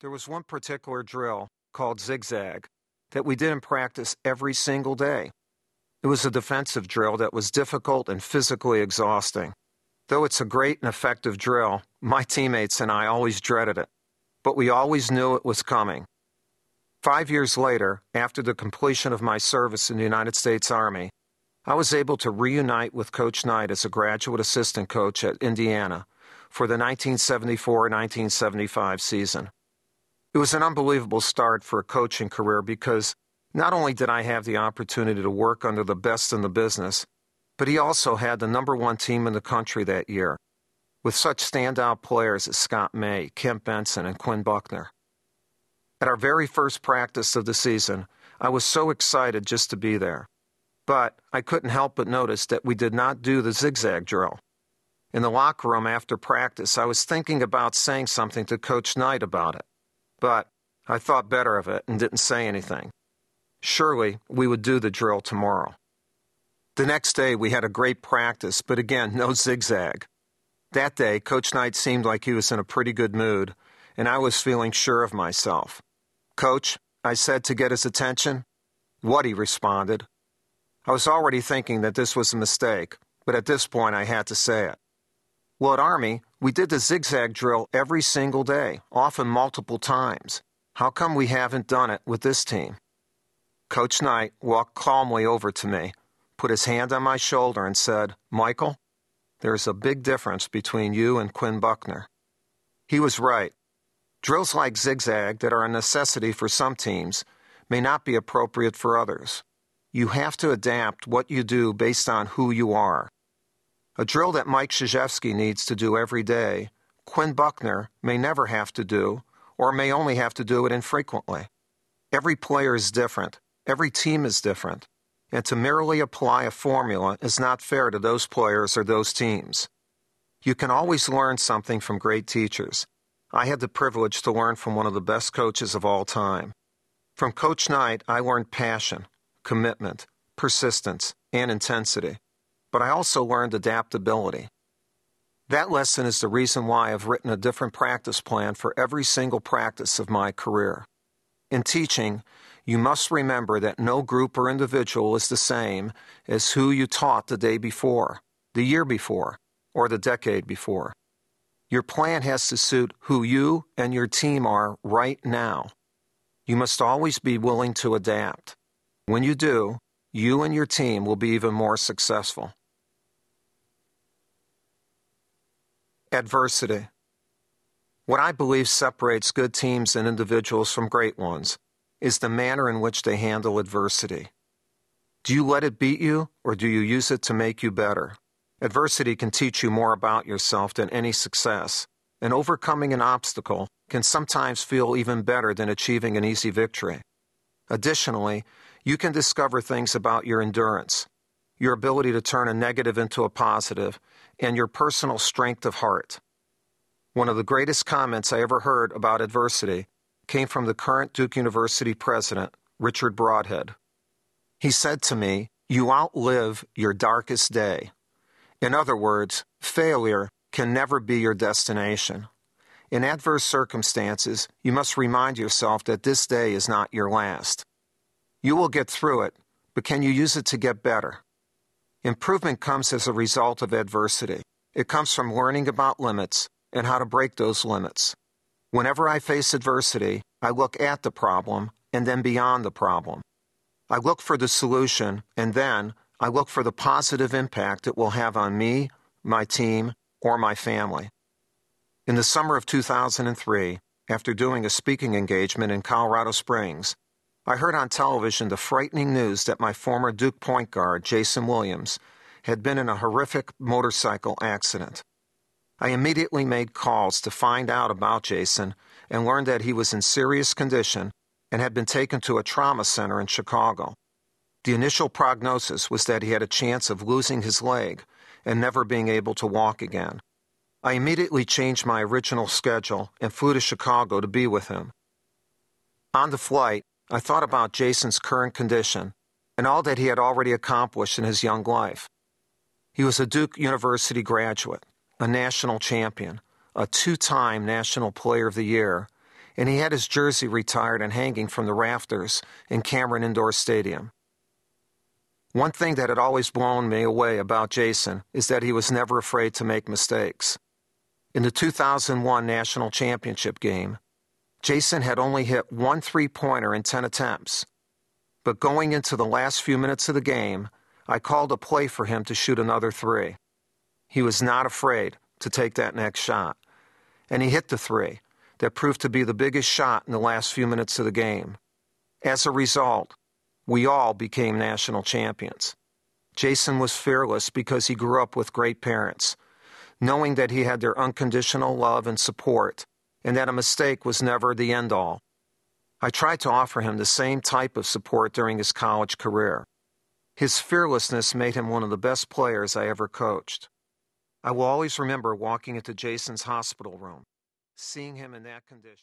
There was one particular drill called zigzag that we did in practice every single day. It was a defensive drill that was difficult and physically exhausting. Though it's a great and effective drill, my teammates and I always dreaded it, but we always knew it was coming. Five years later, after the completion of my service in the United States Army, I was able to reunite with Coach Knight as a graduate assistant coach at Indiana for the 1974 1975 season. It was an unbelievable start for a coaching career because not only did I have the opportunity to work under the best in the business, but he also had the number one team in the country that year, with such standout players as Scott May, Kent Benson, and Quinn Buckner. At our very first practice of the season, I was so excited just to be there. But I couldn't help but notice that we did not do the zigzag drill. In the locker room after practice, I was thinking about saying something to Coach Knight about it. But I thought better of it and didn't say anything. Surely we would do the drill tomorrow. The next day we had a great practice, but again, no zigzag. That day, Coach Knight seemed like he was in a pretty good mood, and I was feeling sure of myself. Coach, I said to get his attention. What, he responded. I was already thinking that this was a mistake, but at this point I had to say it. Well, at Army, we did the zigzag drill every single day, often multiple times. How come we haven't done it with this team? Coach Knight walked calmly over to me, put his hand on my shoulder, and said, Michael, there's a big difference between you and Quinn Buckner. He was right. Drills like zigzag that are a necessity for some teams may not be appropriate for others. You have to adapt what you do based on who you are. A drill that Mike Krzyzewski needs to do every day, Quinn Buckner may never have to do, or may only have to do it infrequently. Every player is different, every team is different, and to merely apply a formula is not fair to those players or those teams. You can always learn something from great teachers. I had the privilege to learn from one of the best coaches of all time. From Coach Knight, I learned passion, commitment, persistence, and intensity but I also learned adaptability. That lesson is the reason why I've written a different practice plan for every single practice of my career. In teaching, you must remember that no group or individual is the same as who you taught the day before, the year before, or the decade before. Your plan has to suit who you and your team are right now. You must always be willing to adapt. When you do, you and your team will be even more successful. Adversity. What I believe separates good teams and individuals from great ones is the manner in which they handle adversity. Do you let it beat you, or do you use it to make you better? Adversity can teach you more about yourself than any success, and overcoming an obstacle can sometimes feel even better than achieving an easy victory. Additionally, you can discover things about your endurance, your ability to turn a negative into a positive, and your personal strength of heart. One of the greatest comments I ever heard about adversity came from the current Duke University president, Richard Brodhead. He said to me, You outlive your darkest day. In other words, failure can never be your destination. In adverse circumstances, you must remind yourself that this day is not your last. You will get through it, but can you use it to get better? Improvement comes as a result of adversity. It comes from learning about limits and how to break those limits. Whenever I face adversity, I look at the problem and then beyond the problem. I look for the solution and then I look for the positive impact it will have on me, my team, or my family. In the summer of 2003, after doing a speaking engagement in Colorado Springs, I heard on television the frightening news that my former Duke point guard, Jason Williams, had been in a horrific motorcycle accident. I immediately made calls to find out about Jason and learned that he was in serious condition and had been taken to a trauma center in Chicago. The initial prognosis was that he had a chance of losing his leg and never being able to walk again. I immediately changed my original schedule and flew to Chicago to be with him. On the flight, I thought about Jason's current condition and all that he had already accomplished in his young life. He was a Duke University graduate, a national champion, a two time National Player of the Year, and he had his jersey retired and hanging from the rafters in Cameron Indoor Stadium. One thing that had always blown me away about Jason is that he was never afraid to make mistakes. In the 2001 National Championship game, Jason had only hit one three pointer in 10 attempts. But going into the last few minutes of the game, I called a play for him to shoot another three. He was not afraid to take that next shot. And he hit the three that proved to be the biggest shot in the last few minutes of the game. As a result, we all became national champions. Jason was fearless because he grew up with great parents, knowing that he had their unconditional love and support, and that a mistake was never the end all. I tried to offer him the same type of support during his college career. His fearlessness made him one of the best players I ever coached. I will always remember walking into Jason's hospital room, seeing him in that condition.